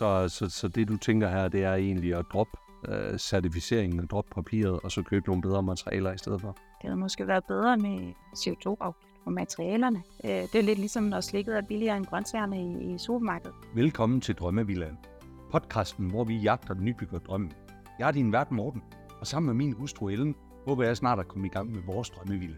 Så, så, så det du tænker her, det er egentlig at droppe øh, certificeringen, at droppe papiret, og så købe nogle bedre materialer i stedet for. Det havde måske været bedre med CO2-afgift på materialerne. Øh, det er lidt ligesom, når slikket er billigere end grøntsagerne i, i supermarkedet. Velkommen til Drømmevillaen. Podcasten, hvor vi jagter den nybygger drømme. Jeg er din vært Morten, og sammen med min hustru Ellen, håber jeg snart at komme i gang med vores drømmevilla.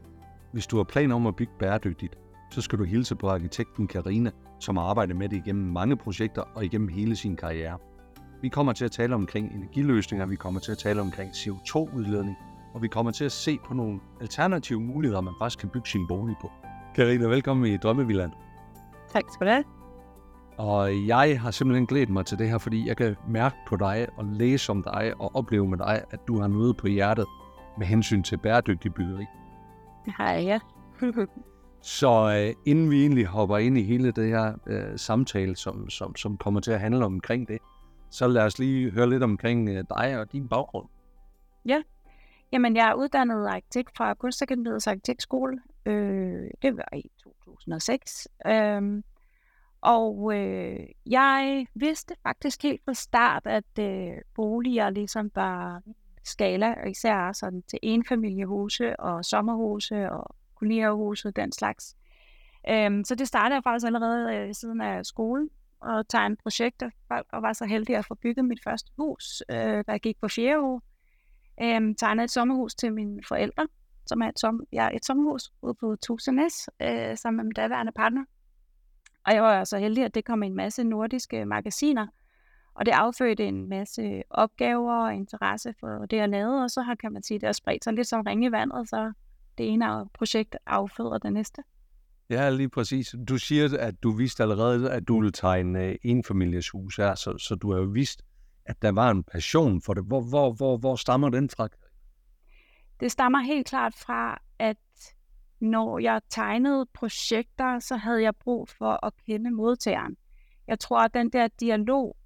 Hvis du har planer om at bygge bæredygtigt, så skal du hilse på arkitekten Karina, som har arbejdet med det igennem mange projekter og igennem hele sin karriere. Vi kommer til at tale omkring energiløsninger, vi kommer til at tale omkring CO2-udledning, og vi kommer til at se på nogle alternative muligheder, man faktisk kan bygge sin bolig på. Karina, velkommen i Drømmevilland. Tak skal du have. Og jeg har simpelthen glædet mig til det her, fordi jeg kan mærke på dig og læse om dig og opleve med dig, at du har noget på hjertet med hensyn til bæredygtig byggeri. Hej, ja. Så øh, inden vi egentlig hopper ind i hele det her øh, samtale, som, som, som kommer til at handle omkring det, så lad os lige høre lidt omkring øh, dig og din baggrund. Ja, jamen jeg er uddannet arkitekt fra Kunstakademiets Arkitektskole. Øh, det var i 2006. Øh, og øh, jeg vidste faktisk helt fra start, at øh, boliger ligesom var skala, og især sådan til enfamiliehuse og sommerhuse og kolonierhuse og den slags. Øhm, så det startede jeg faktisk allerede øh, siden af skolen og tegne projekter og var så heldig at få bygget mit første hus, øh, da jeg gik på fjerde år. Øhm, tegnede et sommerhus til mine forældre, som er et, som, ja, et sommerhus ude på Tusenæs, øh, sammen med min daværende partner. Og jeg var så heldig, at det kom en masse nordiske magasiner, og det affødte en masse opgaver og interesse for det, jeg lavede, og så har, kan man sige, det har spredt sig lidt som ringe i vandet, så det ene projekt afføder det næste. Ja, lige præcis. Du siger, at du vidste allerede, at du ville tegne øh, en families hus her, så, så du har jo vidst, at der var en passion for det. Hvor, hvor, hvor, hvor stammer den fra? Det stammer helt klart fra, at når jeg tegnede projekter, så havde jeg brug for at kende modtageren. Jeg tror, at den der dialog,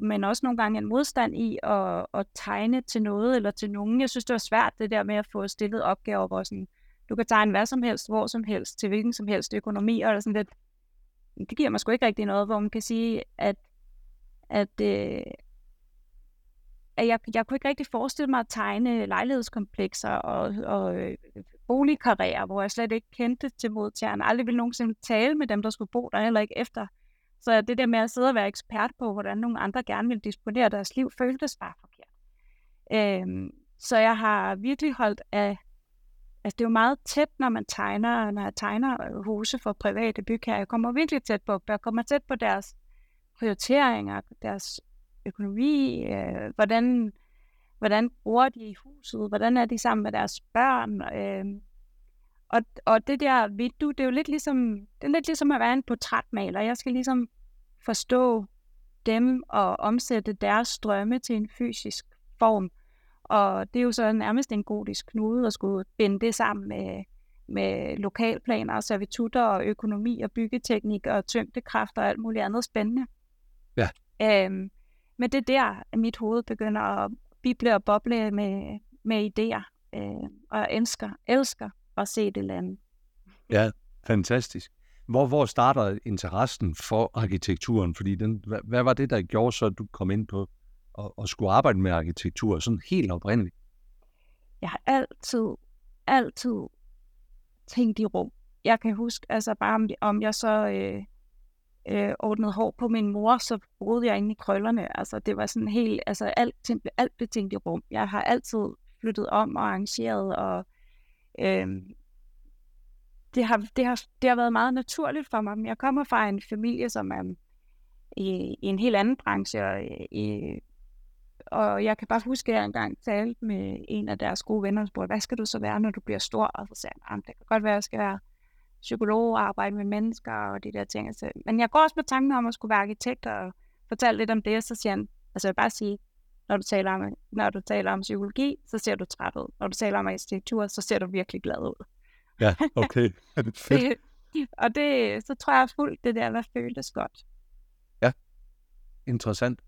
men også nogle gange en modstand i at, at tegne til noget eller til nogen. Jeg synes, det var svært det der med at få stillet opgaver, hvor sådan, du kan tegne hvad som helst, hvor som helst, til hvilken som helst økonomi, og sådan lidt, det giver mig sgu ikke rigtig noget, hvor man kan sige, at, at, øh, at jeg, jeg kunne ikke rigtig forestille mig at tegne lejlighedskomplekser og, og øh, boligkarriere, hvor jeg slet ikke kendte til modtagerne. Aldrig ville nogensinde tale med dem, der skulle bo der, heller ikke efter. Så det der med at sidde og være ekspert på, hvordan nogle andre gerne vil disponere deres liv, føltes bare forkert. Øhm, så jeg har virkelig holdt af Altså, det er jo meget tæt, når man tegner, når jeg tegner øh, huse for private bygherrer. Jeg kommer virkelig tæt på, jeg kommer tæt på deres prioriteringer, deres økonomi, øh, hvordan, hvordan bruger de huset, hvordan er de sammen med deres børn. Øh, og, og det der vindue, det er jo lidt ligesom, det er lidt ligesom at være en portrætmaler. Jeg skal ligesom forstå dem og omsætte deres drømme til en fysisk form. Og det er jo så nærmest en godisk knude at skulle binde det sammen med, med lokalplaner og servitutter og økonomi og byggeteknik og tyngdekraft og alt muligt andet spændende. Ja. Øhm, men det er der, mit hoved begynder at bible og boble med, med idéer. Øh, og jeg elsker, elsker at se det lande. Ja, fantastisk. Hvor, hvor starter interessen for arkitekturen? Fordi den, hvad, hvad var det, der gjorde så, at du kom ind på og, og skulle arbejde med arkitektur, sådan helt oprindeligt? Jeg har altid, altid tænkt i rum. Jeg kan huske, altså bare om, om jeg så øh, øh, ordnede hår på min mor, så boede jeg inde i krøllerne. Altså det var sådan helt, altså alt, alt blev tænkt i rum. Jeg har altid flyttet om og arrangeret, og øh, det, har, det, har, det har været meget naturligt for mig. Jeg kommer fra en familie, som er i, i en helt anden branche, og øh, i, og jeg kan bare huske, at jeg engang talte med en af deres gode venner, og spurgte, hvad skal du så være, når du bliver stor? Og så sagde han, det kan godt være, at jeg skal være psykolog og arbejde med mennesker og de der ting. Så, men jeg går også med tanken om at skulle være arkitekt og fortælle lidt om det, og så siger han, altså jeg vil bare sige, når du taler om, når du taler om psykologi, så ser du træt ud. Når du taler om arkitektur, så ser du virkelig glad ud. Ja, okay. det, og det, så tror jeg fuldt det der, hvad føltes godt. Ja, interessant.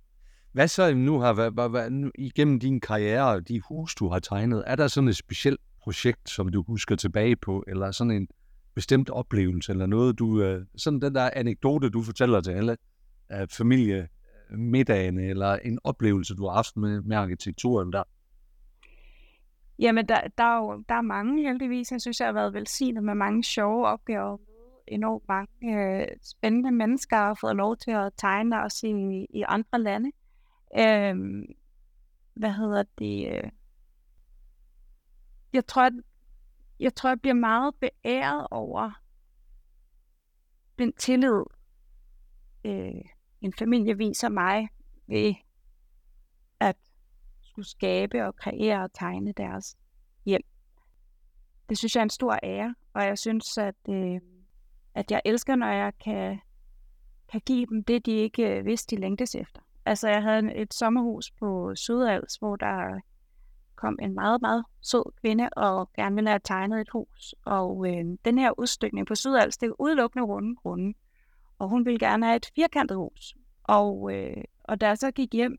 Hvad så nu har været, hvad, hvad, igennem din karriere og de hus, du har tegnet, er der sådan et specielt projekt, som du husker tilbage på, eller sådan en bestemt oplevelse, eller noget, du, øh, sådan den der anekdote, du fortæller til alle uh, familie middagen, eller en oplevelse, du har haft med, med arkitekturen der? Jamen, der, der, er jo, der er mange heldigvis. Jeg synes, jeg har været velsignet med mange sjove opgaver. Enormt mange øh, spændende mennesker har fået lov til at tegne os i, i andre lande. Øh, hvad hedder det? Øh? Jeg tror, at, jeg tror, jeg bliver meget beæret over den tillid, øh, en familie viser mig ved at skulle skabe og kreere og tegne deres hjem. Det synes jeg er en stor ære, og jeg synes, at, øh, at jeg elsker, når jeg kan, kan give dem det, de ikke øh, vidste, de længtes efter. Altså, jeg havde et sommerhus på Sydals, hvor der kom en meget, meget sød kvinde og gerne ville have tegnet et hus. Og øh, den her udstykning på Sydals, det er udelukkende runde grunde. Og hun ville gerne have et firkantet hus. Og, øh, og da jeg så gik hjem,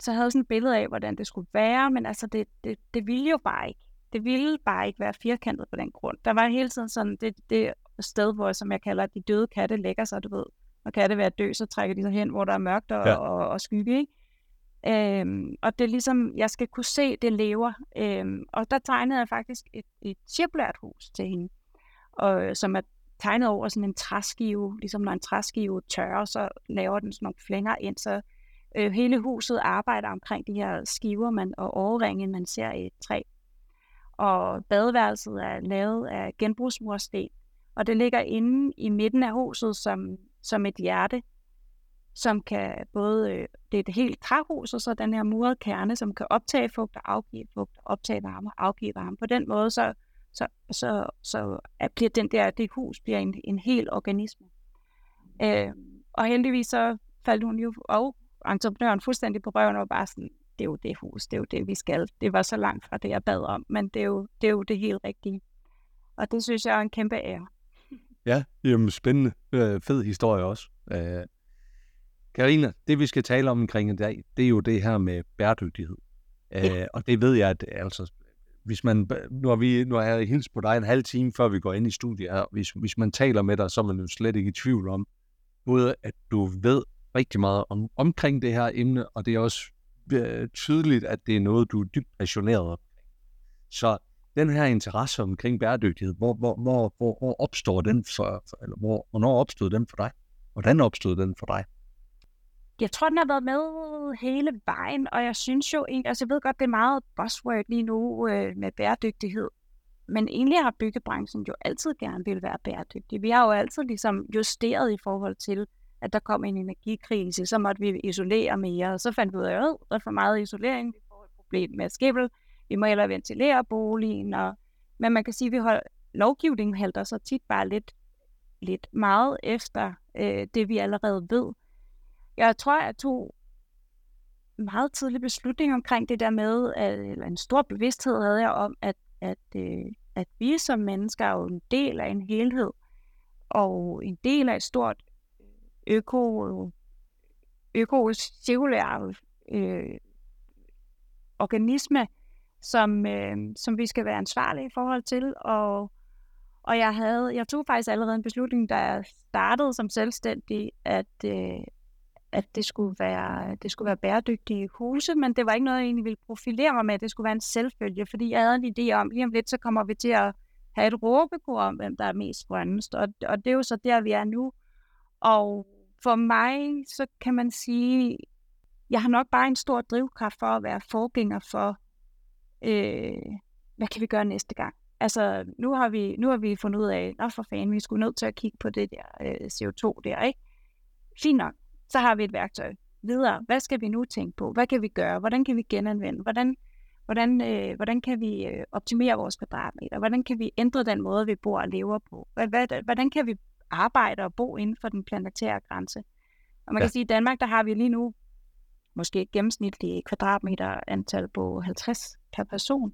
så havde jeg sådan et billede af, hvordan det skulle være, men altså, det, det, det ville jo bare ikke. Det ville bare ikke være firkantet på den grund. Der var hele tiden sådan det, det sted, hvor, som jeg kalder, de døde katte lægger sig, du ved. Når katte vil dø, så trækker de sig hen, hvor der er mørkt og, ja. og, og skygge, ikke? Øhm, og det er ligesom, jeg skal kunne se, det lever. Øhm, og der tegnede jeg faktisk et, et cirkulært hus til hende, og, som er tegnet over sådan en træskive. Ligesom når en træskive tørrer, så laver den sådan nogle flænger ind, så øh, hele huset arbejder omkring de her skiver man, og overringen, man ser i et træ. Og badeværelset er lavet af genbrugsmursten, og det ligger inde i midten af huset som, som et hjerte, som kan både, øh, det er et helt træhus, og så den her murede kerne, som kan optage fugt og afgive fugt, optage varme og afgive varme. På den måde, så, så, så, så bliver den der, det hus bliver en, en hel organisme. Øh, og heldigvis så faldt hun jo, og entreprenøren fuldstændig på røven og bare sådan, det er jo det hus, det er jo det, vi skal. Det var så langt fra det, jeg bad om, men det er jo det, er jo det helt rigtige. Og det synes jeg er en kæmpe ære. Ja, jamen spændende. Øh, fed historie også. Øh, Karina, det vi skal tale om omkring i dag, det er jo det her med bæredygtighed. Ja. Øh, og det ved jeg, at altså, hvis man, nu har, vi, nu har jeg hilst på dig en halv time, før vi går ind i studiet her. Hvis, hvis man taler med dig, så er man jo slet ikke i tvivl om, både at du ved rigtig meget om, omkring det her emne, og det er også øh, tydeligt, at det er noget, du er dybt passioneret om. Så den her interesse omkring bæredygtighed, hvor, hvor, hvor, hvor opstår den for, for eller hvor, hvornår opstod den for dig? Hvordan opstod den for dig? Jeg tror, den har været med hele vejen, og jeg synes jo egentlig, altså jeg ved godt, det er meget buzzword lige nu øh, med bæredygtighed, men egentlig har byggebranchen jo altid gerne vil være bæredygtig. Vi har jo altid ligesom justeret i forhold til, at der kom en energikrise, så måtte vi isolere mere, og så fandt vi ud af, at der er for meget isolering, vi får et problem med skibbel, vi må hellere ventilere boligen, og, men man kan sige, at vi hold, lovgivningen halter så tit bare lidt, lidt meget efter øh, det, vi allerede ved. Jeg tror, jeg tog meget tidlig beslutning omkring det der med, at, eller en stor bevidsthed havde jeg om, at, at, øh, at vi som mennesker er jo en del af en helhed, og en del af et stort øh, øko, øko-cirkulær øh, organisme, som, øh, som vi skal være ansvarlige i forhold til. Og, og jeg havde, jeg tog faktisk allerede en beslutning, da jeg startede som selvstændig, at, øh, at det skulle være, det skulle være bæredygtige huse, men det var ikke noget, jeg egentlig ville profilere mig med. Det skulle være en selvfølge, fordi jeg havde en idé om, lige om lidt, så kommer vi til at have et råbekor om, hvem der er mest grønnest. Og, og det er jo så der, vi er nu. Og for mig, så kan man sige, jeg har nok bare en stor drivkraft for at være forgænger for, øh, hvad kan vi gøre næste gang? Altså, nu har vi, nu har vi fundet ud af, at for fanden, vi skulle nødt til at kigge på det der øh, CO2 der, ikke? Fint nok. Så har vi et værktøj. Videre. Hvad skal vi nu tænke på? Hvad kan vi gøre? Hvordan kan vi genanvende? Hvordan, hvordan, øh, hvordan kan vi øh, optimere vores kvadratmeter? Hvordan kan vi ændre den måde, vi bor og lever på? Hvordan kan vi arbejde og bo inden for den planetære grænse. Og man ja. kan sige, at i Danmark, der har vi lige nu måske et gennemsnitligt kvadratmeter antal på 50 per person.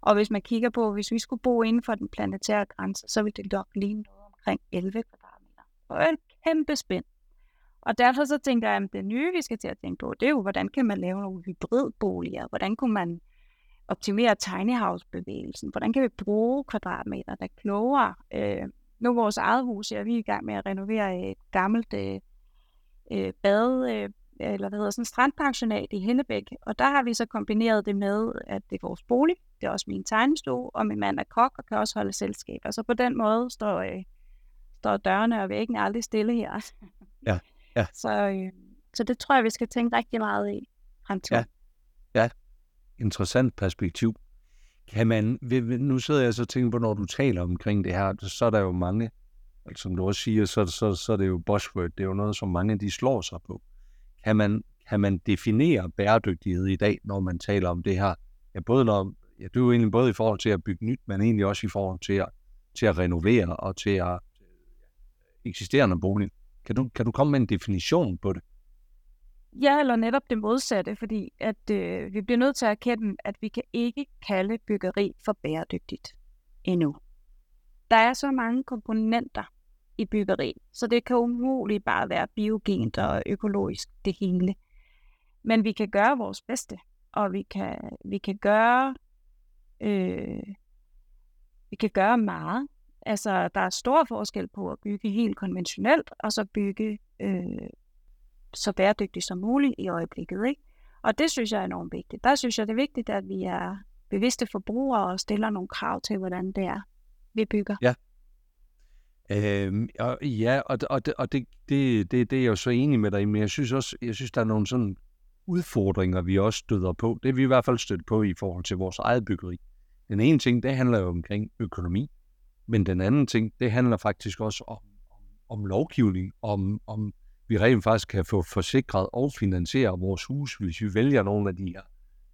Og hvis man kigger på, hvis vi skulle bo inden for den planetære grænse, så ville det nok lige noget omkring 11 kvadratmeter. Og en kæmpe spænd. Og derfor så tænker jeg, at det nye, vi skal til at tænke på, det er jo, hvordan kan man lave nogle hybridboliger? Hvordan kunne man optimere tiny house-bevægelsen? Hvordan kan vi bruge kvadratmeter, der klogere? Øh, nu vores eget hus, her, vi er i gang med at renovere et gammelt øh, øh bad, øh, eller hvad hedder sådan, strandpensionat i Hennebæk, og der har vi så kombineret det med, at det er vores bolig, det er også min tegnestue, og min mand er kok og kan også holde selskab. Og så på den måde står, øh, står dørene og væggen aldrig stille her. Ja, ja. Så, øh, så det tror jeg, vi skal tænke rigtig meget i fremtiden. Ja. Interessant perspektiv. Kan man, nu sidder jeg så og tænker på, når du taler omkring det her, så er der jo mange, altså som du også siger, så, så, så er det jo buzzword, det er jo noget, som mange de slår sig på. Kan man, kan man definere bæredygtighed i dag, når man taler om det her? Ja, både når, ja, det er jo egentlig både i forhold til at bygge nyt, men egentlig også i forhold til at, til at renovere og til at eksisterende bolig. Kan du, kan du komme med en definition på det? Ja, eller netop det modsatte, fordi at øh, vi bliver nødt til at erkende, at vi kan ikke kalde byggeri for bæredygtigt endnu. Der er så mange komponenter i byggeri, så det kan umuligt bare være biogent og økologisk det hele. Men vi kan gøre vores bedste, og vi kan, vi kan gøre øh, vi kan gøre meget. Altså, der er stor forskel på at bygge helt konventionelt, og så bygge øh, så bæredygtigt som muligt i øjeblikket. Ikke? Og det synes jeg er enormt vigtigt. Der synes jeg, det er vigtigt, at vi er bevidste forbrugere og stiller nogle krav til, hvordan det er, vi bygger. Ja. Øhm, og, ja, og, og, det, og det, det, det, det er jeg jo så enig med dig i, men jeg synes også, jeg synes, der er nogle sådan udfordringer, vi også støder på. Det er vi i hvert fald stødt på i forhold til vores eget byggeri. Den ene ting, det handler jo omkring økonomi, men den anden ting, det handler faktisk også om, om, om lovgivning, om, om vi rent faktisk kan få forsikret og finansiere vores hus, hvis vi vælger nogle af de her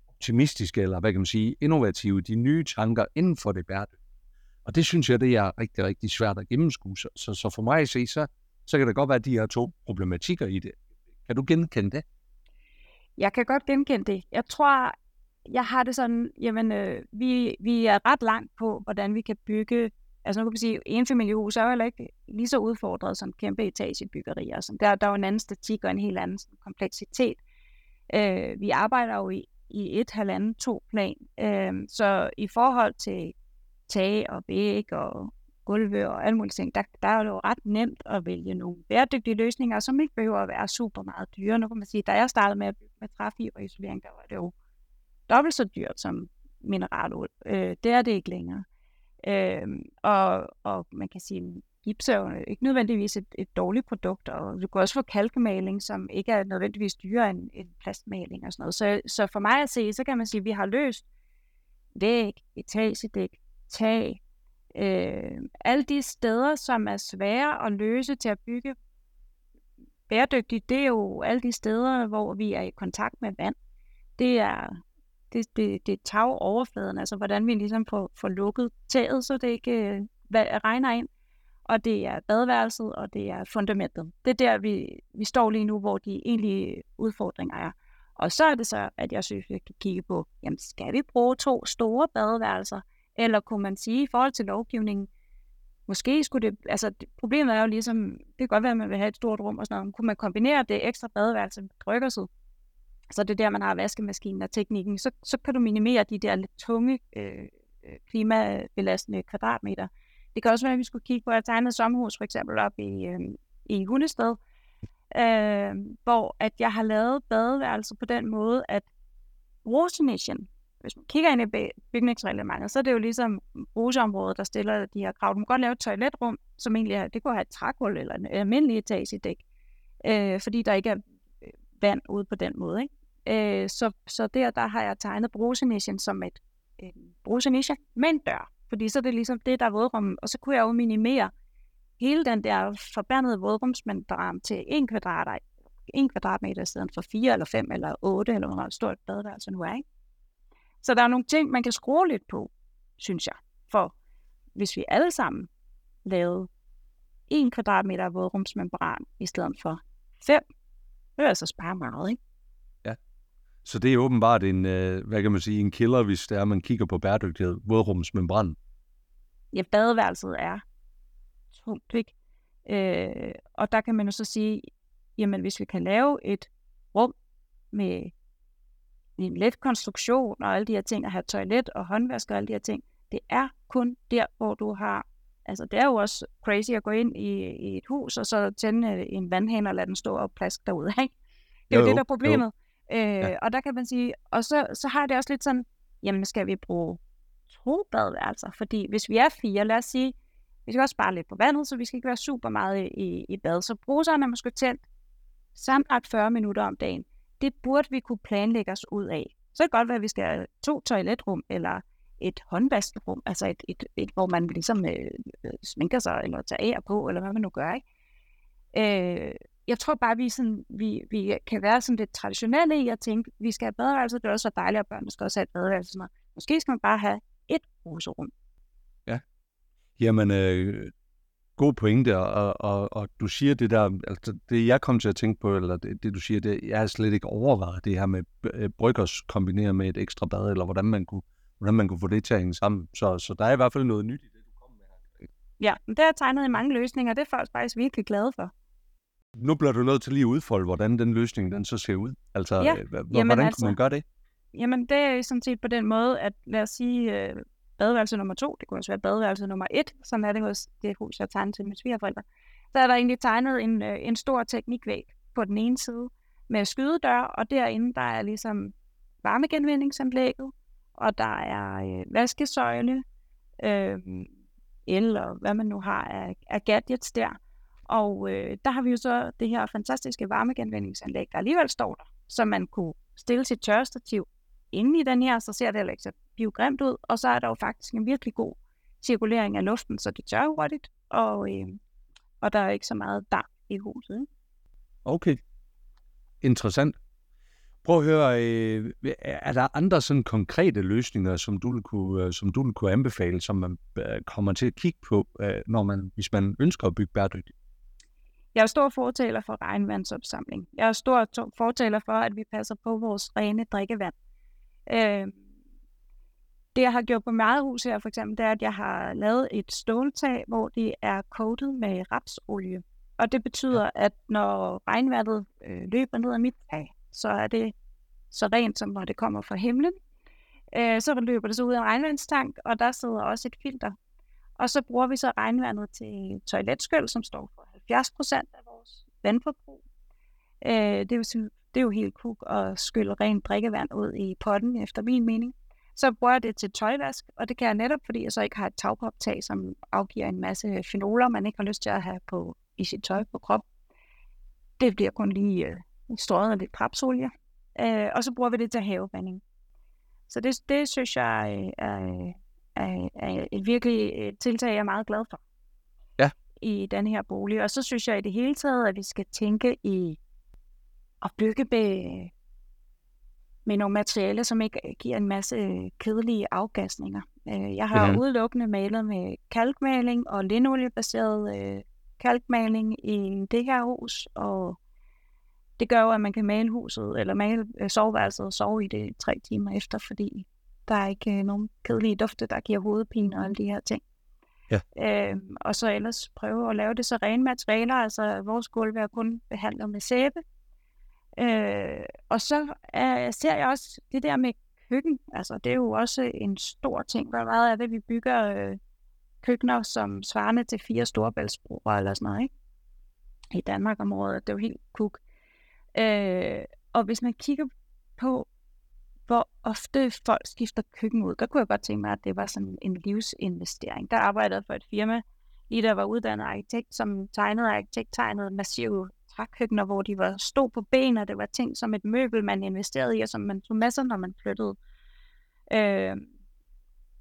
optimistiske, eller hvad kan man sige, innovative, de nye tanker inden for det bæredygtige. Og det synes jeg, det er rigtig, rigtig svært at gennemskue. Så, så, så for mig at se, så, så kan det godt være de her to problematikker i det. Kan du genkende det? Jeg kan godt genkende det. Jeg tror, jeg har det sådan, jamen, øh, vi, vi er ret langt på, hvordan vi kan bygge Altså nu kan man sige, at enfamiliehus er jo heller ikke lige så udfordret som kæmpe etagebyggerier. Så der, der er jo en anden statik og en helt anden kompleksitet. Øh, vi arbejder jo i, i et, halvandet, to plan. Øh, så i forhold til tag og væg og gulve og alle mulige ting, der, der er det jo ret nemt at vælge nogle bæredygtige løsninger, som ikke behøver at være super meget dyre. Nu kan man sige, da jeg startede med at bygge med træfiberisolering, der var det jo dobbelt så dyrt som mineraluld. Øh, det er det ikke længere. Øh, og, og man kan sige, gips er jo ikke nødvendigvis et, et dårligt produkt, og du kan også få kalkmaling, som ikke er nødvendigvis dyrere end, end plastmaling og sådan noget. Så, så for mig at se, så kan man sige, at vi har løst væg, etagedæk, tag, øh, alle de steder, som er svære at løse til at bygge bæredygtigt, det er jo alle de steder, hvor vi er i kontakt med vand. Det er det, det, det er tagoverfladen, altså hvordan vi ligesom får, får lukket taget, så det ikke øh, regner ind. Og det er badeværelset, og det er fundamentet. Det er der, vi, vi står lige nu, hvor de egentlige udfordringer er. Og så er det så, at jeg synes, vi kan kigge på, jamen skal vi bruge to store badeværelser? Eller kunne man sige i forhold til lovgivningen, måske skulle det, altså problemet er jo ligesom, det kan godt være, at man vil have et stort rum og sådan noget, kunne man kombinere det ekstra badeværelse med drykkerset, så det er der, man har vaskemaskinen og teknikken. Så, så kan du minimere de der lidt tunge øh, øh klimabelastende kvadratmeter. Det kan også være, at vi skulle kigge på at tegne et sommerhus, for eksempel op i, øh, i Hundested, øh, hvor at jeg har lavet badeværelser på den måde, at rosenischen, hvis man kigger ind i bygningsreglementet, så er det jo ligesom roseområdet, der stiller de her krav. Du må godt lave et toiletrum, som egentlig er, det kunne have et trækul eller en almindelig etagedæk, øh, fordi der ikke er øh, vand ude på den måde. Ikke? Øh, så, så der, der har jeg tegnet brusenischen som et en brusenische med en dør. Fordi så er det ligesom det, der er vådrum. Og så kunne jeg jo minimere hele den der forbandede vådrumsmembran til 1 kvadrat, 1 kvadratmeter i stedet for 4 eller 5 eller 8, eller hvor stort badeværelse nu er. Ikke? Så der er nogle ting, man kan skrue lidt på, synes jeg. For hvis vi alle sammen lavede 1 kvadratmeter vådrumsmembran i stedet for 5, det vil altså spare meget, ikke? Så det er åbenbart en, øh, hvad kan man sige, en killer, hvis det er, man kigger på bæredygtighed, vådrumsmembran. Ja, badeværelset er tungt, ikke? Øh, og der kan man jo så sige, jamen hvis vi kan lave et rum med en let konstruktion og alle de her ting, at have toilet og håndvask og alle de her ting, det er kun der, hvor du har, altså det er jo også crazy at gå ind i, i et hus og så tænde en vandhane og lade den stå og plaske derude, ikke? Det er jo, Jo, det, der jo, er problemet. Øh, Ja. Og der kan man sige, og så, så har det også lidt sådan, jamen skal vi bruge to badeværelser? Fordi hvis vi er fire, lad os sige, vi skal også spare lidt på vandet, så vi skal ikke være super meget i, i bad. Så bruseren er måske tændt samlet 40 minutter om dagen. Det burde vi kunne planlægge os ud af. Så kan det godt være, at vi skal have to toiletrum, eller et håndvaskerum, altså et, et, et hvor man ligesom øh, øh sminker sig, eller tager af på, eller hvad man nu gør, ikke? Øh, jeg tror bare, vi, sådan, vi, vi kan være sådan lidt traditionelle i at tænke, vi skal have badeværelse, det er også så dejligt, at børnene skal også have et badeværelse. Sådan noget. Måske skal man bare have et bruserum. Jamen, øh, god pointe, og, og, og du siger det der, altså det jeg kom til at tænke på, eller det, det du siger, det, jeg har slet ikke overvejet det her med øh, bryggers kombineret med et ekstra bad, eller hvordan man kunne, hvordan man kunne få det til at hænge sammen. Så, så der er i hvert fald noget nyt i det, du kom med her. Ja, men det er tegnet i mange løsninger, og det er folk faktisk virkelig glade for. Nu bliver du nødt til lige at udfolde, hvordan den løsning den så ser ud. Altså, Ja, øh, h- jamen hvordan altså- kunne man gøre det? Jamen, det er sådan set på den måde, at lad os sige, øh, badeværelse nummer to, det kunne også være badeværelse nummer et, sådan er det hos det hus, jeg tegnet til mine svigerforældre. Så er der egentlig tegnet en, øh, en stor teknikvæg på den ene side med skydedør, og derinde der er ligesom varmegenvindingsanlægget, og der er øh, vaskesøjle, øh, el og hvad man nu har af, af gadgets der. Og øh, der har vi jo så det her fantastiske varmegenvindingsanlæg, der alligevel står der, så man kunne stille sit tørrestativ inde i den her, så ser det heller ikke så biogrimt ud, og så er der jo faktisk en virkelig god cirkulering af luften, så det tør hurtigt, og, øh, og der er ikke så meget damp i huset. Ikke? Okay. Interessant. Prøv at høre, øh, er der andre sådan konkrete løsninger, som du vil kunne, øh, som du vil kunne anbefale, som man øh, kommer til at kigge på, øh, når man, hvis man ønsker at bygge bæredygtigt? Jeg er stor fortaler for regnvandsopsamling. Jeg er stor to- fortaler for, at vi passer på vores rene drikkevand. Øh, det, jeg har gjort på meget hus her, for eksempel, det er, at jeg har lavet et ståltag, hvor det er coated med rapsolie. Og det betyder, at når regnvandet øh, løber ned ad mit tag, så er det så rent, som når det kommer fra himlen. Øh, så løber det så ud af en regnvandstank, og der sidder også et filter. Og så bruger vi så regnvandet til toiletskyld, som står for 70 procent af vores vandforbrug. Øh, det, er jo, det er jo helt kuk at skylle rent drikkevand ud i potten, efter min mening. Så bruger jeg det til tøjvask, og det kan jeg netop, fordi jeg så ikke har et tagpoptag, som afgiver en masse fenoler, man ikke har lyst til at have på, i sit tøj på krop. Det bliver kun lige øh, strøget af lidt rapsolie. Øh, og så bruger vi det til havevanding. Så det, det synes jeg øh, er, øh, er, er et virkelig øh, tiltag, jeg er meget glad for. I den her bolig. Og så synes jeg i det hele taget, at vi skal tænke i at bygge med, med nogle materialer, som ikke giver en masse kedelige afgasninger. Øh, Jeg har Mhm. mm-hmm. udelukkende malet med kalkmaling og linoljebaseret øh, kalkmaling i det her hus, og det gør jo, at man kan male huset, eller male øh, soveværelset og sove i det tre timer efter, fordi der er ikke øh, nogen kedelige dufte, der giver hovedpine og alle de her ting. Ja. Øh, og så ellers prøve at lave det så rene materialer, altså vores gulv er kun behandlet med sæbe. Øh, og så øh, ser jeg også det der med køkken, altså det er jo også en stor ting. Hvor meget er det, vi bygger øh, køkkener, som svarende til fire storebæltsbroer eller sådan noget, ikke? I Danmark området, det er jo helt kuk. Øh, og hvis man kigger på, ofte folk skifter køkken ud, der kunne jeg godt tænke mig, at det var sådan en livsinvestering. Der arbejdede for et firma, lige der var uddannet arkitekt, som tegnede arkitekt, tegnede massive trækøkkener, hvor de var stod på ben, og det var ting som et møbel, man investerede i, og som man tog masser, når man flyttede. Øh,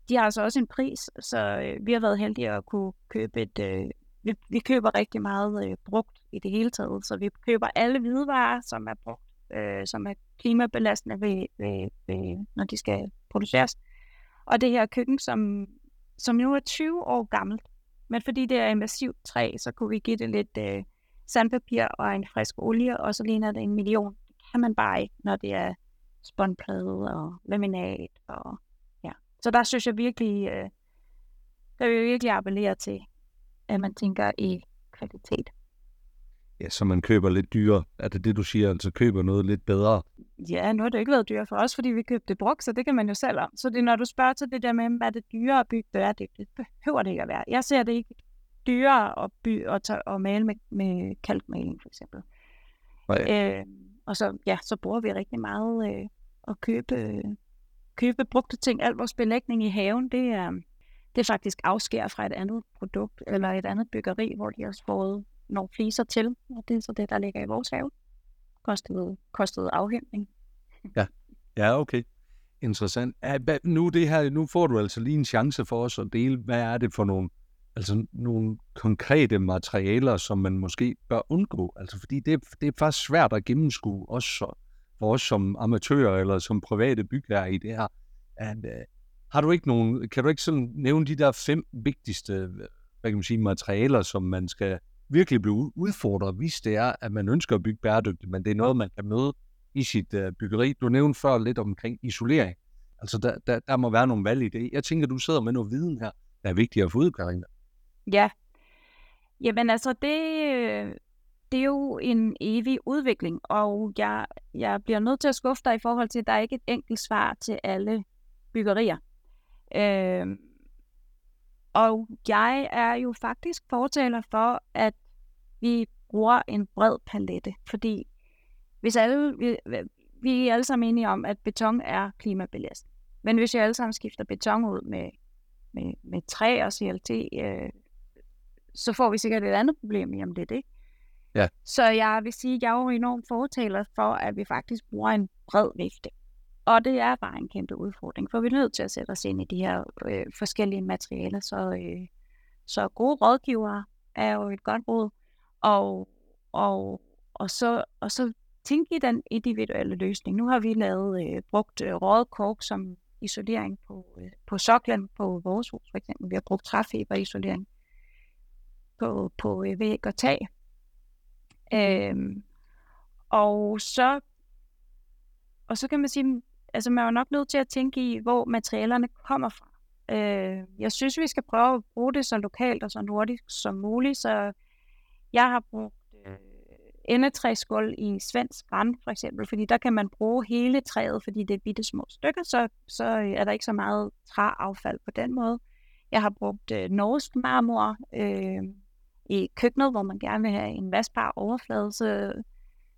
de har altså også en pris, så øh, vi har været heldige at kunne købe et... Øh, vi, vi køber rigtig meget øh, brugt i det hele taget, så vi køber alle hvidevarer, som er brugt, øh, som er klimabelastende, ved, ved, ved, når de skal produceres. Og det her køkken, som, som nu er 20 år gammelt, men fordi det er en massivt træ, så kunne vi give det lidt øh, sandpapir og en frisk olie, og så ligner det en million. Det kan man bare ikke, når det er spåndplade og laminat. Og, ja. Så der synes jeg virkelig, øh, der vil jeg virkelig appellere til, at man tænker i kvalitet. Ja, så man køber lidt dyrere. Er det det, du siger? Altså køber noget lidt bedre? Ja, nu har det ikke været dyrt for os, fordi vi købte brugt, så det kan man jo selv om. Så det, når du spørger til det der med, hvad er det dyrere at bygge bæredygtigt, det behøver det ikke at være. Jeg ser det ikke dyrere at, by, at, tage, at male med, med kalkmaling, for eksempel. Nej. Øh, og så, ja, så bruger vi rigtig meget øh, at købe, øh, købe brugte ting. Al vores belægning i haven, det er, det er faktisk afskær fra et andet produkt, eller et andet byggeri, hvor de har spået nogle fliser til, og det er så det, der ligger i vores have. Kostede, kostede afhentning. Ja, ja okay. Interessant. Ja, nu, det her, nu får du altså lige en chance for os at dele, hvad er det for nogle, altså nogle konkrete materialer, som man måske bør undgå. Altså fordi det, det er faktisk svært at gennemskue, også for os som amatører eller som private bygherrer i det her. And, uh, øh, har du ikke nogen, kan du ikke sådan nævne de der fem vigtigste hvad kan man sige, materialer, som man skal virkelig blive udfordret, hvis det er, at man ønsker at bygge bæredygtigt, men det er noget, man kan møde i sit uh, byggeri. Du nævnte før lidt omkring isolering. Altså, der, der, der må være nogle valg i det. Jeg tænker, du sidder med noget viden her, der er vigtigt at få ud, Karina. Ja. Jamen altså, det, det er jo en evig udvikling, og jeg, jeg bliver nødt til at skuffe dig i forhold til, at der er ikke et enkelt svar til alle byggerier. Øh, og jeg er jo faktisk fortaler for, at vi bruger en bred palette, fordi hvis alle, vi, vi er alle sammen enige om, at beton er klimabelastende. Men hvis vi alle sammen skifter beton ud med, med, med træ og CLT, øh, så får vi sikkert et andet problem i om lidt, ikke? Ja. Så jeg vil sige, at jeg er jo enormt fortaler for, at vi faktisk bruger en bred vifte. Og det er bare en kæmpe udfordring, for vi er nødt til at sætte os ind i de her øh, forskellige materialer. Så, øh, så gode rådgivere er jo et godt råd. Og, og, og, så, og så tænke i den individuelle løsning. Nu har vi lavet øh, brugt øh, røget kork som isolering på, øh, på soklen på vores hus, for eksempel. Vi har brugt træfiberisolering på, på øh, væg og tag. Øhm, og så og så kan man sige, altså man er jo nok nødt til at tænke i, hvor materialerne kommer fra. Øh, jeg synes, vi skal prøve at bruge det så lokalt og så nordisk som muligt, så jeg har brugt øh, endetræskuld i svensk brand, for eksempel, fordi der kan man bruge hele træet, fordi det er bitte små stykker, så, så øh, er der ikke så meget træaffald på den måde. Jeg har brugt øh, norsk marmor øh, i køkkenet, hvor man gerne vil have en vaskbar overflade, så,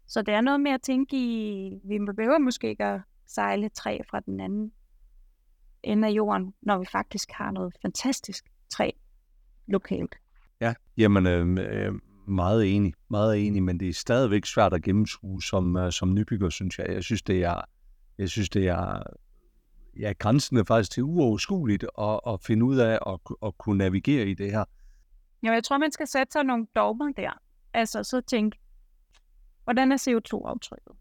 så det er noget med at tænke i, vi behøver måske ikke at sejle træ fra den anden ende af jorden, når vi faktisk har noget fantastisk træ lokalt. Ja, jamen øh, øh, meget enig, meget enig, men det er stadigvæk svært at gennemskue som, uh, som nybygger, synes jeg. Jeg synes, det er, jeg synes, det er ja, grænsen er faktisk til uoverskueligt at, at finde ud af at, at kunne navigere i det her. Ja, jeg tror, man skal sætte sig nogle dogmer der. Altså så tænke, hvordan er CO2-aftrykket?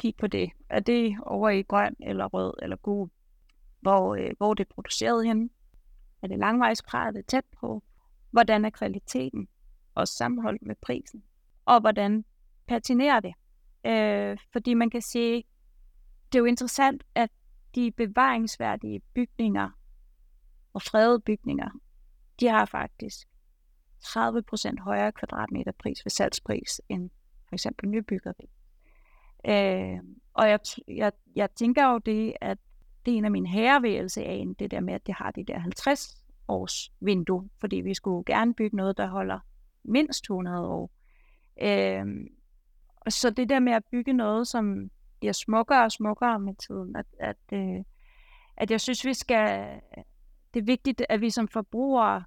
Kigge på det. Er det over i grøn eller rød eller gul? Hvor, øh, hvor det er produceret henne? Er det langvejskrat? Er det tæt på? Hvordan er kvaliteten? Og sammenholdt med prisen. Og hvordan patinerer det? Øh, fordi man kan sige, det er jo interessant, at de bevaringsværdige bygninger og fredede bygninger, de har faktisk 30% højere kvadratmeterpris ved salgspris end for eksempel nybyggeri. Øh, og jeg, jeg, jeg tænker jo det, at det er en af mine herrevægelse af det der med, at det har det der 50 års vindue, fordi vi skulle gerne bygge noget, der holder mindst 100 år. Øh, og så det der med at bygge noget, som bliver smukkere og smukkere med tiden, at, at, øh, at jeg synes, vi skal, det er vigtigt, at vi som forbrugere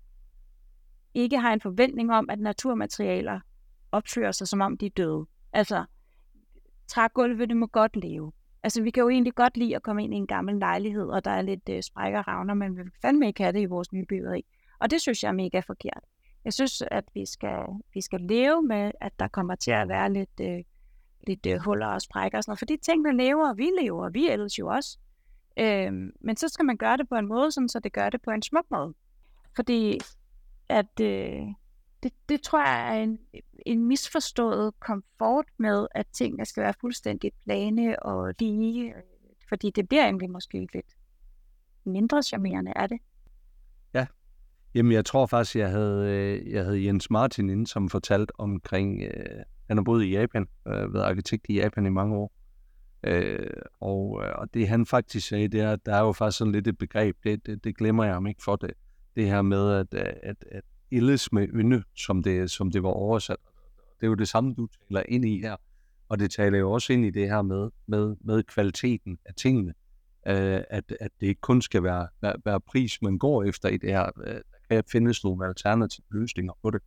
ikke har en forventning om, at naturmaterialer opfører sig, som om de er døde. Altså, trægulve, det må godt leve. Altså, vi kan jo egentlig godt lide at komme ind i en gammel lejlighed, og der er lidt øh, sprækker og ravner, men vi vil fandme ikke have det i vores nye byggeri. Og det synes jeg er mega forkert. Jeg synes, at vi skal, vi skal leve med, at der kommer til at være lidt, øh, lidt øh, huller og sprækker og sådan noget. Fordi tingene lever, og vi lever, og vi ellers jo også. Øhm, men så skal man gøre det på en måde, sådan, så det gør det på en smuk måde. Fordi at, øh, det, det tror jeg er en, en misforstået komfort med, at tingene skal være fuldstændig plane og lige. Øh, fordi det bliver egentlig måske lidt mindre charmerende er det. Ja, Jamen, jeg tror faktisk, jeg havde, øh, jeg havde Jens Martin inde, som fortalte omkring, øh, han har boet i Japan, øh, været arkitekt i Japan i mange år. Øh, og, øh, og det han faktisk sagde, det er, at der er jo faktisk sådan lidt et begreb, det, det, det glemmer jeg ham ikke for det, det her med at, at, at ildes med ynde, som det, som det var oversat. Det er jo det samme, du taler ind i her. Og det taler jo også ind i det her med, med, med kvaliteten af tingene. Øh, at, at det ikke kun skal være, være, være pris, man går efter i det her. Øh, der kan findes nogle alternative løsninger på det.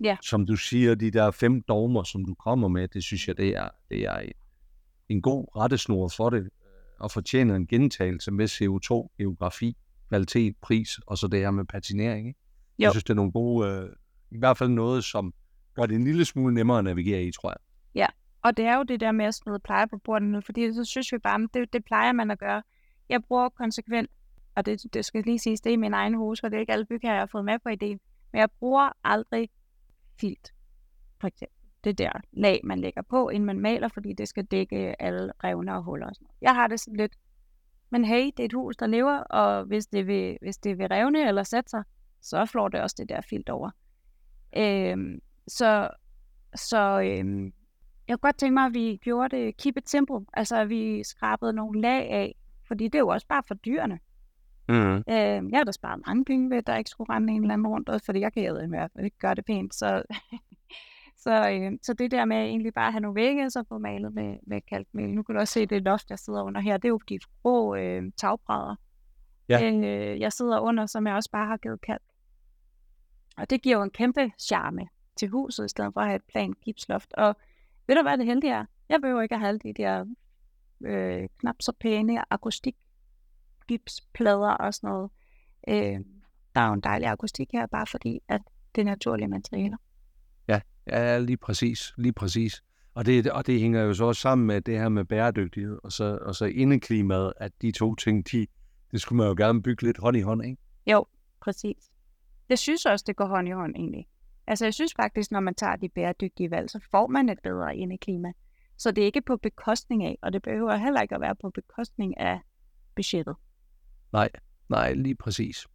Ja. Som du siger, de der fem dogmer, som du kommer med, det synes jeg, det er, det er en, en god rettesnor for det, og fortjener en gentagelse med CO2, geografi, kvalitet, pris, og så det her med patinering. Ikke? Jo. Jeg synes, det er nogle gode, øh, i hvert fald noget, som gør det en lille smule nemmere at navigere i, tror jeg. Og det er jo det der med at smide pleje på bordet nu, fordi så synes vi bare, at det, det plejer man at gøre. Jeg bruger konsekvent, og det, det skal lige siges, det er i min egen hus, for det er ikke alle bygherrer, jeg har fået med på ideen, men jeg bruger aldrig filt, for eksempel. Det der lag, man lægger på, inden man maler, fordi det skal dække alle revner og huller og sådan noget. Jeg har det sådan lidt, men hey, det er et hus, der lever, og hvis det vil, hvis det vil revne eller sætte sig, så flår det også det der filt over. Øhm, så så øhm, jeg kunne godt tænke mig, at vi gjorde det keep it simple. Altså, at vi skrabede nogle lag af. Fordi det er jo også bare for dyrene. Mm. Øh, jeg har da sparet mange penge ved, at der ikke skulle rende en eller anden rundt, også fordi jeg kan hvert fald ikke gøre det pænt. Så, så, øh, så det der med egentlig bare at have nogle vægge, så få malet med, med kalkmel. Nu kan du også se det loft, jeg sidder under her. Det er jo de grå øh, tagbrædder. Ja. Øh, jeg sidder under, som jeg også bare har givet kalk. Og det giver jo en kæmpe charme til huset, i stedet for at have et plan gipsloft. Og ved du hvad det heldige er? Jeg behøver ikke at have alle de der øh, knap så pæne akustik gipsplader og sådan noget. Øh, der er jo en dejlig akustik her, bare fordi, at det er naturlige materialer. Ja, lige præcis. Lige præcis. Og det, og det hænger jo så også sammen med det her med bæredygtighed, og så, og så indeklimaet, at de to ting, de, det skulle man jo gerne bygge lidt hånd i hånd, ikke? Jo, præcis. Jeg synes også, det går hånd i hånd egentlig. Altså jeg synes faktisk, når man tager de bæredygtige valg, så får man et bedre indeklima. Så det er ikke på bekostning af, og det behøver heller ikke at være på bekostning af budgettet. Nej, nej, lige præcis.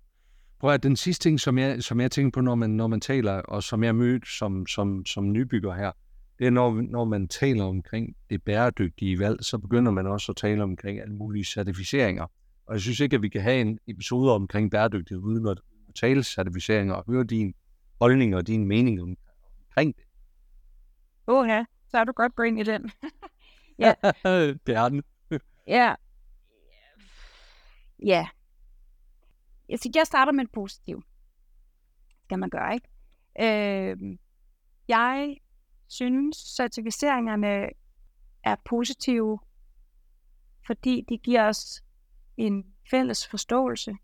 Prøv at den sidste ting, som jeg, som jeg tænker på, når man, når man taler, og som jeg mødte som, som, som nybygger her, det er, når, når man taler omkring det bæredygtige valg, så begynder man også at tale omkring alle mulige certificeringer. Og jeg synes ikke, at vi kan have en episode omkring bæredygtighed, uden at tale certificeringer og høre din holdning og din mening omkring det. Åh ja, så er du godt gå ind i den. Ja. Gerne. Ja. Ja. Jeg, siger, jeg starter med et positiv. Skal man gøre, ikke? Øh, jeg synes, certificeringerne er positive, fordi de giver os en fælles forståelse,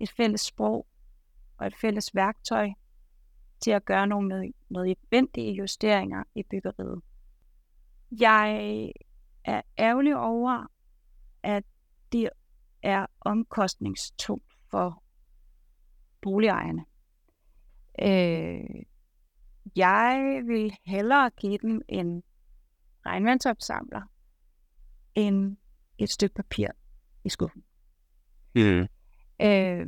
et fælles sprog og et fælles værktøj til at gøre nogle nødvendige justeringer i byggeriet. Jeg er ærgerlig over, at det er omkostningstungt for boligejerne. Øh, jeg vil hellere give dem en regnvandsopsamler end et stykke papir i skuffen. Mm. Øh,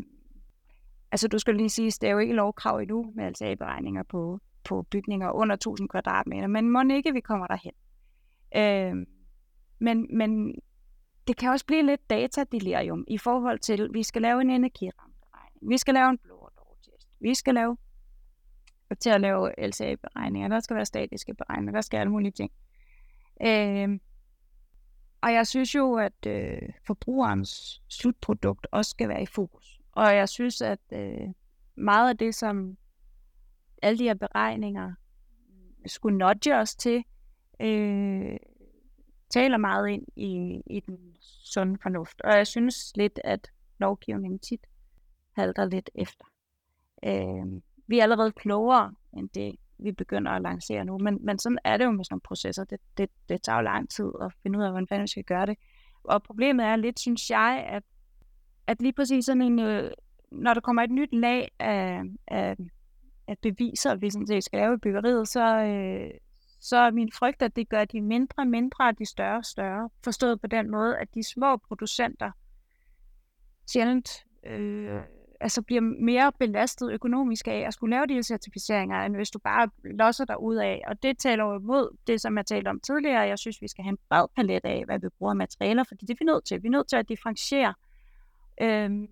altså du skal lige sige, det er jo ikke lovkrav endnu med altså beregninger på, på bygninger under 1000 kvadratmeter, men må ikke, vi kommer derhen. Øh, men, men det kan også blive lidt datadelirium i forhold til, at vi skal lave en energirammeberegning, vi skal lave en blå test, vi skal lave til at lave LCA-beregninger, der skal være statiske beregninger, der skal alle mulige ting. Øh, og jeg synes jo, at øh, forbrugerens slutprodukt også skal være i fokus. Og jeg synes, at øh, meget af det, som alle de her beregninger skulle nudge os til, øh, taler meget ind i, i den sunde fornuft. Og jeg synes lidt, at lovgivningen tit halter lidt efter. Øh, vi er allerede klogere end det, vi begynder at lancere nu. Men, men sådan er det jo med sådan nogle processer. Det, det, det tager jo lang tid at finde ud af, hvordan vi skal gøre det. Og problemet er lidt, synes jeg, at, at lige præcis sådan en, øh, når der kommer et nyt lag af, af, af beviser, vi sådan set skal lave i byggeriet, så, øh, så er min frygt, at det gør de mindre mindre, og de større større. Forstået på den måde, at de små producenter sjældent øh, altså bliver mere belastet økonomisk af at skulle lave de her certificeringer, end hvis du bare losser dig ud af. Og det taler jo imod det, som jeg talte om tidligere. Jeg synes, vi skal have en bred palet af, hvad vi bruger materialer, fordi det er vi nødt til. Vi er nødt til at differentiere. Øhm,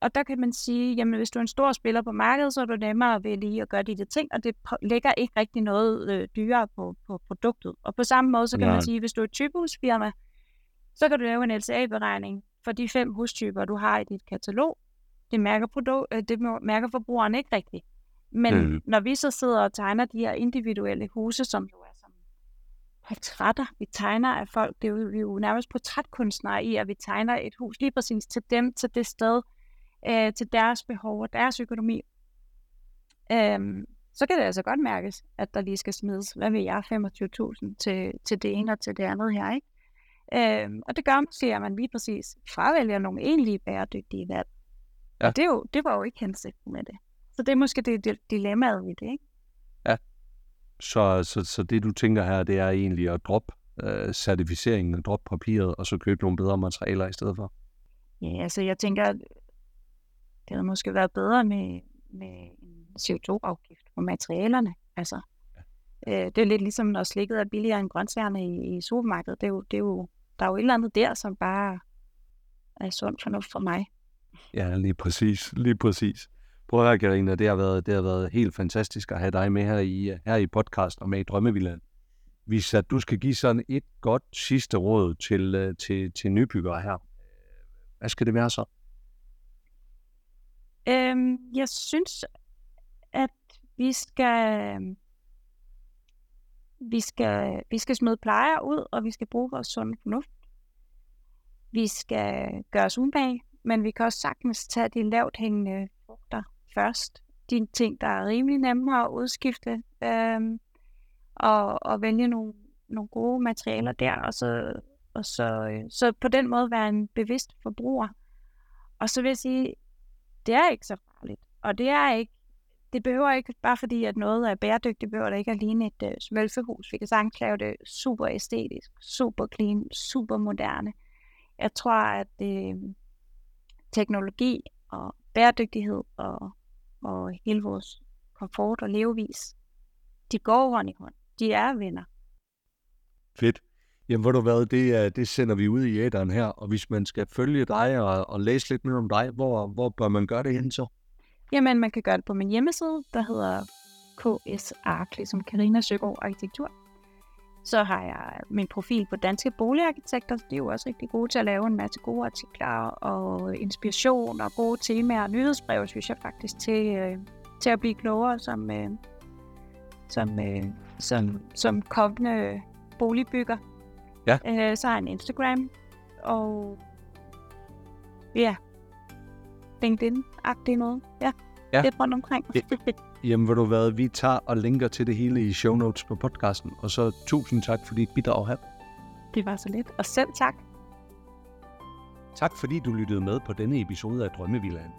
og der kan man sige, jamen hvis du er en stor spiller på markedet, så er det nemmere ved lige at gøre de der ting, og det lægger ikke rigtig noget øh, dyrere på, på produktet. Og på samme måde, så kan ja. man sige, hvis du er et typehusfirma, så kan du lave en LCA-beregning for de fem hustyper, du har i dit katalog. Det mærker, produkt, øh, det mærker forbrugeren ikke rigtigt. Men mm. når vi så sidder og tegner de her individuelle huse, som jo er som portrætter, vi tegner af folk, det er jo, vi er jo nærmest portrætkunstnere i, at vi tegner et hus lige præcis til dem, til det sted, øh, til deres behov og deres økonomi. Øhm, så kan det altså godt mærkes, at der lige skal smides, hvad ved jeg, 25.000 til, til det ene og til det andet her, ikke? Øhm, og det gør måske, at man lige præcis fravælger nogle egentlige bæredygtige valg. Ja. Og det, er jo, det var jo ikke hensigten med det. Så det er måske det, det dilemmaet i det, ikke? Ja. Så, så, så det, du tænker her, det er egentlig at droppe øh, certificeringen, droppe papiret, og så købe nogle bedre materialer i stedet for? Ja, altså jeg tænker, det havde måske været bedre med, med en CO2-afgift på materialerne. Altså, ja. øh, det er lidt ligesom, når slikket er billigere end grøntsagerne i, i supermarkedet. Det er jo, det er jo, der er jo et eller andet der, som bare er sund fornuft for mig. Ja, lige præcis. Lige præcis. Prøv at høre, Karina, det har, været, det har været helt fantastisk at have dig med her i, her i podcast og med i Drømmevilland. Hvis at du skal give sådan et godt sidste råd til, øh, til, til nybyggere her, hvad skal det være så? Øhm, jeg synes, at vi skal, vi skal, vi skal smide plejer ud, og vi skal bruge vores sunde fornuft. Vi skal gøre os umage, men vi kan også sagtens tage de lavt hængende frugter først. De ting, der er rimelig nemme at udskifte, øhm, og, og vælge nogle, nogle gode materialer der, og så, og så, øh, så på den måde være en bevidst forbruger. Og så vil jeg sige, det er ikke så farligt, og det er ikke det behøver ikke, bare fordi at noget er bæredygtigt, behøver det ikke at ligne et øh, uh, smølfehus. Vi kan sagtens lave det super æstetisk, super clean, super moderne. Jeg tror, at øh, teknologi og bæredygtighed og og hele vores komfort og levevis, de går hånd i hånd. De er venner. Fedt. Jamen, hvor du hvad, det, det sender vi ud i æderen her, og hvis man skal følge dig og, og læse lidt mere om dig, hvor, hvor bør man gøre det hen så? Jamen, man kan gøre det på min hjemmeside, der hedder KSARK, ligesom Karina Søgaard Arkitektur. Så har jeg min profil på Danske Boligarkitekter. De er jo også rigtig gode til at lave en masse gode artikler og inspiration og gode temaer og nyhedsbreve, synes jeg faktisk, til, øh, til at blive klogere som, øh, som, øh, som, som kommende boligbygger. Ja. Øh, så har jeg en Instagram, og ja, LinkedIn-agtig noget. Ja, ja. lidt rundt omkring. Jamen, vil du hvad, vi tager og linker til det hele i show notes på podcasten. Og så tusind tak for dit bidrag her. Det var så lidt. Og selv tak. Tak fordi du lyttede med på denne episode af Drømmevillagen.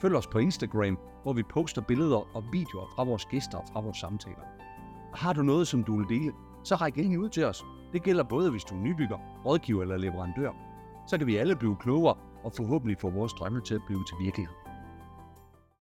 Følg os på Instagram, hvor vi poster billeder og videoer fra vores gæster og fra vores samtaler. Har du noget, som du vil dele, så ræk endelig ud til os. Det gælder både, hvis du er nybygger, rådgiver eller leverandør. Så kan vi alle blive klogere og forhåbentlig få vores drømme til at blive til virkelighed.